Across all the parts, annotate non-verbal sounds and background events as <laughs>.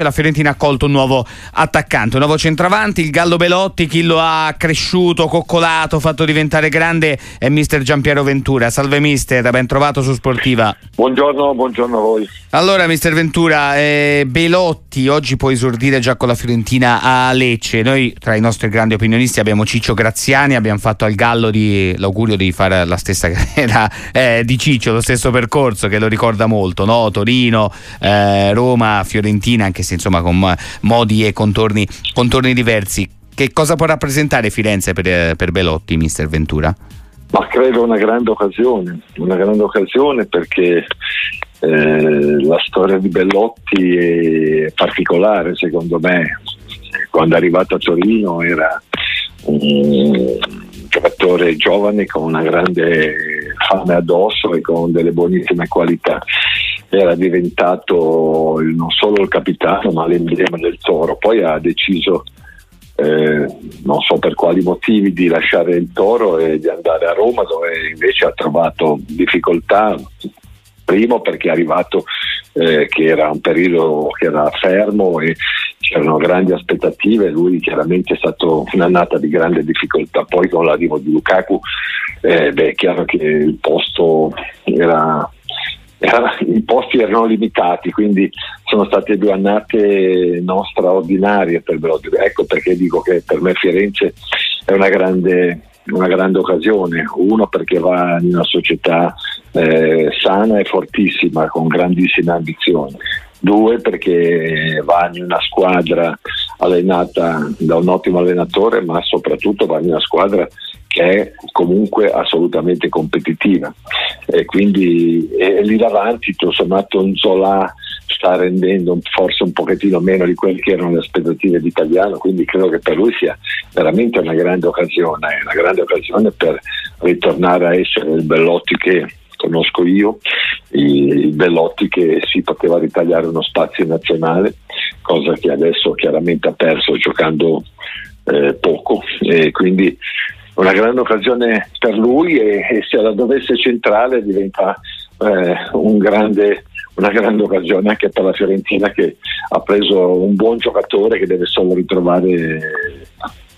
la Fiorentina ha accolto un nuovo attaccante, un nuovo centravanti, il Gallo Belotti, chi lo ha cresciuto, coccolato, fatto diventare grande è mister Giampiero Ventura. Salve mister, ben trovato su Sportiva. Buongiorno, buongiorno a voi. Allora mister Ventura, eh, Belotti oggi può esordire già con la Fiorentina a Lecce. Noi tra i nostri grandi opinionisti abbiamo Ciccio Graziani, abbiamo fatto al Gallo di, l'augurio di fare la stessa <laughs> carriera eh, di Ciccio, lo stesso percorso che lo ricorda molto, no? Torino, eh, Roma, Fiorentina, anche se insomma con modi e contorni, contorni diversi. Che cosa può rappresentare Firenze per, per Belotti, mister Ventura? Ma credo una grande occasione, una grande occasione perché eh, la storia di Bellotti è particolare secondo me. Quando è arrivato a Torino era un giocatore giovane con una grande fame addosso e con delle buonissime qualità era diventato non solo il capitano ma l'emblema del Toro, poi ha deciso eh, non so per quali motivi di lasciare il Toro e di andare a Roma dove invece ha trovato difficoltà. Primo perché è arrivato eh, che era un periodo che era fermo e c'erano grandi aspettative, lui chiaramente è stato un'annata di grande difficoltà, poi con l'arrivo di Lukaku eh, beh, è chiaro che il posto era <laughs> i posti erano limitati, quindi sono state due annate non straordinarie per Brodio. Ecco perché dico che per me Firenze è una grande, una grande occasione. Uno perché va in una società eh, sana e fortissima, con grandissime ambizioni. Due perché va in una squadra allenata da un ottimo allenatore, ma soprattutto va in una squadra che è comunque assolutamente competitiva. E quindi e lì davanti, tutto sommato, un Zola sta rendendo forse un pochettino meno di quelle che erano le aspettative di Italiano, quindi credo che per lui sia veramente una grande occasione, una grande occasione per ritornare a essere il Bellotti che conosco io, il Bellotti che si poteva ritagliare uno spazio nazionale, cosa che adesso chiaramente ha perso giocando eh, poco e quindi una grande occasione per lui e, e se la dovesse centrare diventa eh, un grande, una grande occasione anche per la Fiorentina che ha preso un buon giocatore che deve solo ritrovare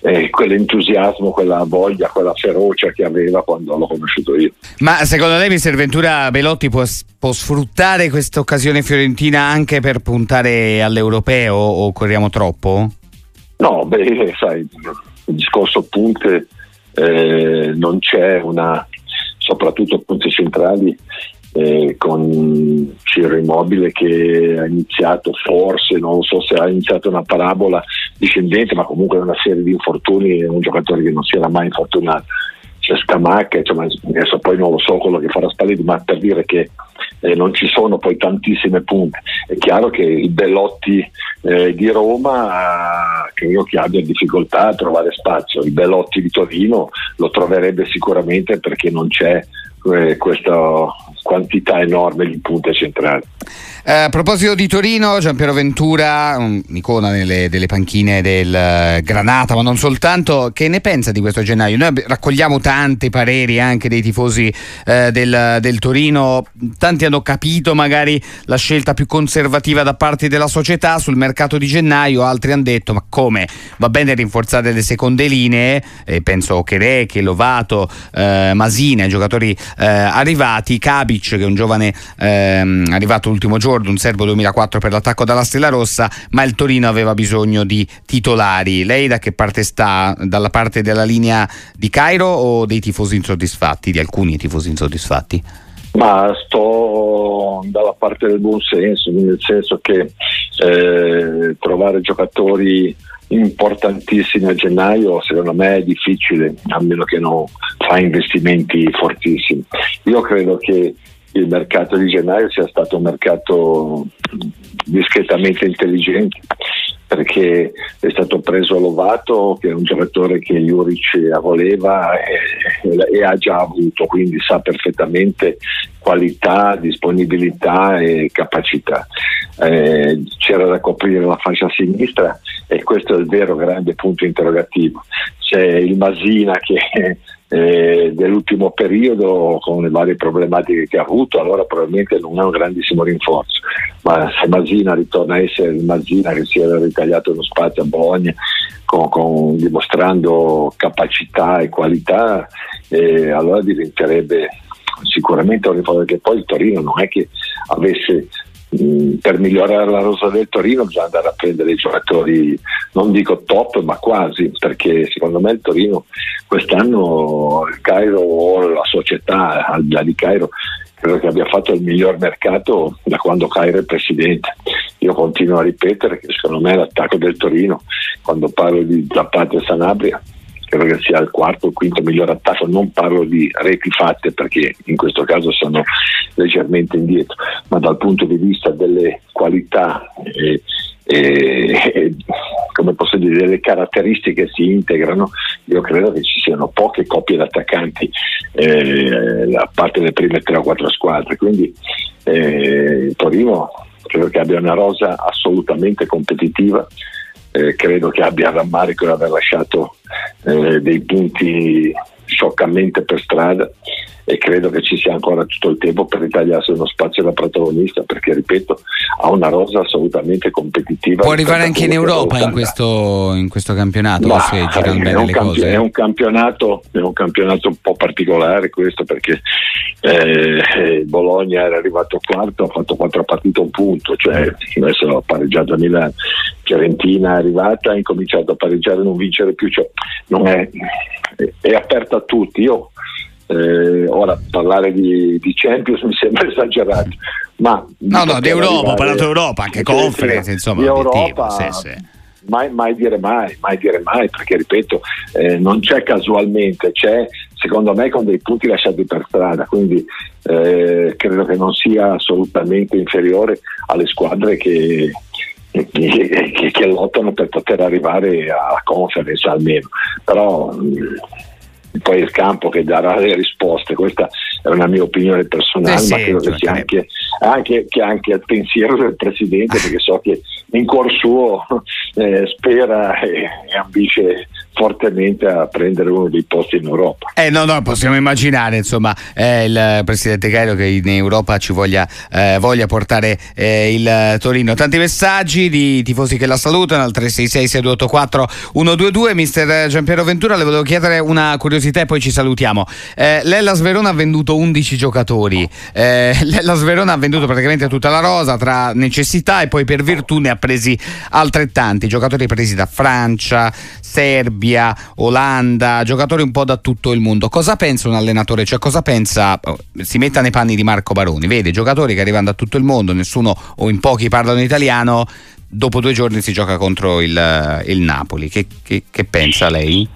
eh, quell'entusiasmo, quella voglia, quella ferocia che aveva quando l'ho conosciuto io. Ma secondo lei, Mister Ventura Belotti può, può sfruttare questa occasione fiorentina anche per puntare all'europeo o corriamo troppo? No, beh, sai, il discorso punte eh, non c'è una, soprattutto punti centrali, eh, con Ciro Immobile che ha iniziato forse, non so se ha iniziato una parabola discendente, ma comunque una serie di infortuni, un giocatore che non si era mai infortunato. C'è Scamacca, insomma, adesso poi non lo so quello che farà Spalletti, ma per dire che eh, non ci sono poi tantissime punte. È chiaro che il Bellotti eh, di Roma eh, credo che abbia difficoltà a trovare spazio, il Bellotti di Torino lo troverebbe sicuramente perché non c'è eh, questa quantità enorme di punte centrali. Eh, a proposito di Torino, Giampiero Ventura, un'icona nelle, delle panchine del uh, Granata, ma non soltanto, che ne pensa di questo gennaio? Noi raccogliamo tanti pareri anche dei tifosi uh, del, del, Torino, tanti hanno capito magari la scelta più conservativa da parte della società sul mercato di gennaio, altri hanno detto ma come? Va bene rinforzare le seconde linee, eh, penso Chereche, Lovato, uh, Masina, giocatori arrivati, Kabic che è un giovane ehm, arrivato l'ultimo giorno, un serbo 2004 per l'attacco dalla Stella Rossa, ma il Torino aveva bisogno di titolari. Lei da che parte sta? Dalla parte della linea di Cairo o dei tifosi insoddisfatti, di alcuni tifosi insoddisfatti? Ma sto dalla parte del buon senso, nel senso che eh, trovare giocatori importantissimi a gennaio secondo me è difficile, a meno che non fa investimenti fortissimi. Io credo che il mercato di gennaio sia stato un mercato discretamente intelligente perché è stato preso Lovato che è un giocatore che Juric voleva e, e, ha già avuto quindi sa perfettamente qualità, disponibilità e capacità. Eh, c'era da coprire la fascia sinistra e questo è il vero grande punto interrogativo. C'è il Masina che eh, dell'ultimo periodo con le varie problematiche che ha avuto, allora probabilmente non è un grandissimo rinforzo. Ma se Masina ritorna a essere il Masina che si era ritagliato uno spazio a Bologna, con, con, dimostrando capacità e qualità, eh, allora diventerebbe sicuramente un rinforzo perché poi il Torino non è che avesse per migliorare la rosa del Torino bisogna andare a prendere i giocatori, non dico top, ma quasi, perché secondo me il Torino quest'anno il Cairo o la società al di là di Cairo credo che abbia fatto il miglior mercato da quando Cairo è presidente. Io continuo a ripetere che secondo me l'attacco del Torino, quando parlo di Zappati e Sanabria, credo che sia il quarto o quinto miglior attacco, non parlo di reti fatte perché in questo caso sono leggermente indietro, ma dal punto di vista delle qualità e, e, come posso dire, delle caratteristiche che si integrano, io credo che ci siano poche coppie di attaccanti eh, a parte le prime tre o quattro squadre, quindi eh, Torino credo che abbia una rosa assolutamente competitiva eh, credo che abbia rammarico di aver lasciato eh, dei punti scioccamente per strada e credo che ci sia ancora tutto il tempo per ritagliarsi uno spazio da protagonista perché ripeto ha una rosa assolutamente competitiva. Può arrivare anche in Europa in questo, in questo, campionato Ma, se girano bene le camp- cose. è un, campionato, è un campionato un po' particolare questo perché eh, Bologna era arrivato quarto ha fatto quattro partite un punto cioè adesso ha pareggiato a Milano Fiorentina è arrivata ha incominciato a pareggiare non vincere più cioè, non è, è aperta a tutti io eh, ora parlare di, di, Champions mi sembra <laughs> esagerato, ma no, no, d'Europa, ho parlato d'Europa, anche conference, insomma, di Europa, sì, sì. Mai, mai, dire mai, mai dire mai, perché ripeto, eh, non c'è casualmente, c'è secondo me con dei punti lasciati per strada, quindi eh, credo che non sia assolutamente inferiore alle squadre che, che, che, che, lottano per poter arrivare a conference almeno. Però poi il campo che darà le risposte, questa è una mia opinione personale, sì, ma credo che sia anche, anche, che anche il pensiero del Presidente, <laughs> perché so che in cuor suo eh, spera e, e ambisce fortemente a prendere uno dei posti in Europa. Eh, no, no, possiamo immaginare insomma eh, il Presidente Cairo che in Europa ci voglia, eh, voglia portare eh, il Torino. Tanti messaggi di tifosi che la salutano al 366 6284 122. Mister Giampiero Ventura, le volevo chiedere una curiosità e poi ci salutiamo. Eh, L'Ellas Verona ha venduto 11 giocatori. Eh, L'Ellas Verona ha venduto praticamente tutta la rosa tra necessità e poi per virtù ne ha presi altrettanti. Giocatori presi da Francia, Serbia Italia, Olanda, giocatori un po' da tutto il mondo. Cosa pensa un allenatore? Cioè cosa pensa, oh, si metta nei panni di Marco Baroni, vede giocatori che arrivano da tutto il mondo, nessuno o in pochi parlano italiano, dopo due giorni si gioca contro il, il Napoli. Che, che, che pensa lei?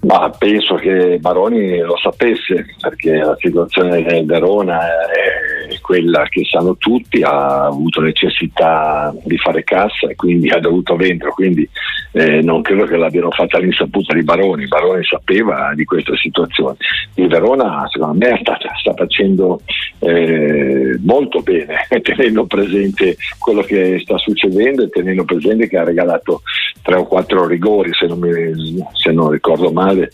Ma penso che Baroni lo sapesse perché la situazione del Verona è quella che sanno tutti, ha avuto necessità di fare cassa e quindi ha dovuto vendere, quindi eh, non credo che l'abbiano fatta all'insaputa di Baroni, Baroni sapeva di questa situazione. Il Verona secondo me sta, sta facendo eh, molto bene <laughs> tenendo presente quello che sta succedendo e tenendo presente che ha regalato tre o quattro rigori se non, mi, se non ricordo male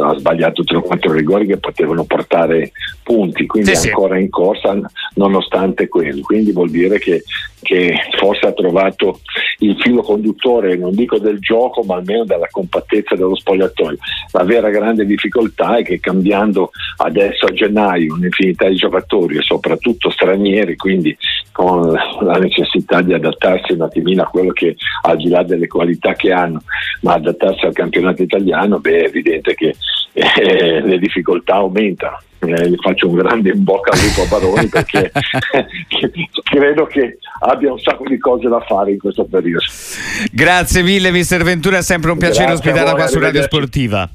ha sbagliato 3 o 4 rigori che potevano portare punti, quindi sì, è ancora sì. in corsa nonostante quello. Quindi vuol dire che, che, forse ha trovato il filo conduttore, non dico del gioco, ma almeno della compattezza dello spogliatoio. La vera grande difficoltà è che cambiando adesso a gennaio un'infinità di giocatori e soprattutto stranieri, quindi con la necessità di adattarsi un attimino a quello che al di là delle qualità che hanno, ma adattarsi al campionato italiano, beh, è evidente che eh, le difficoltà aumentano. Eh, gli faccio un grande in bocca al lupo a Baroni perché <laughs> credo che abbia un sacco di cose da fare in questo periodo. Grazie mille, mister Ventura, è sempre un piacere ospitarla qua su Radio Sportiva.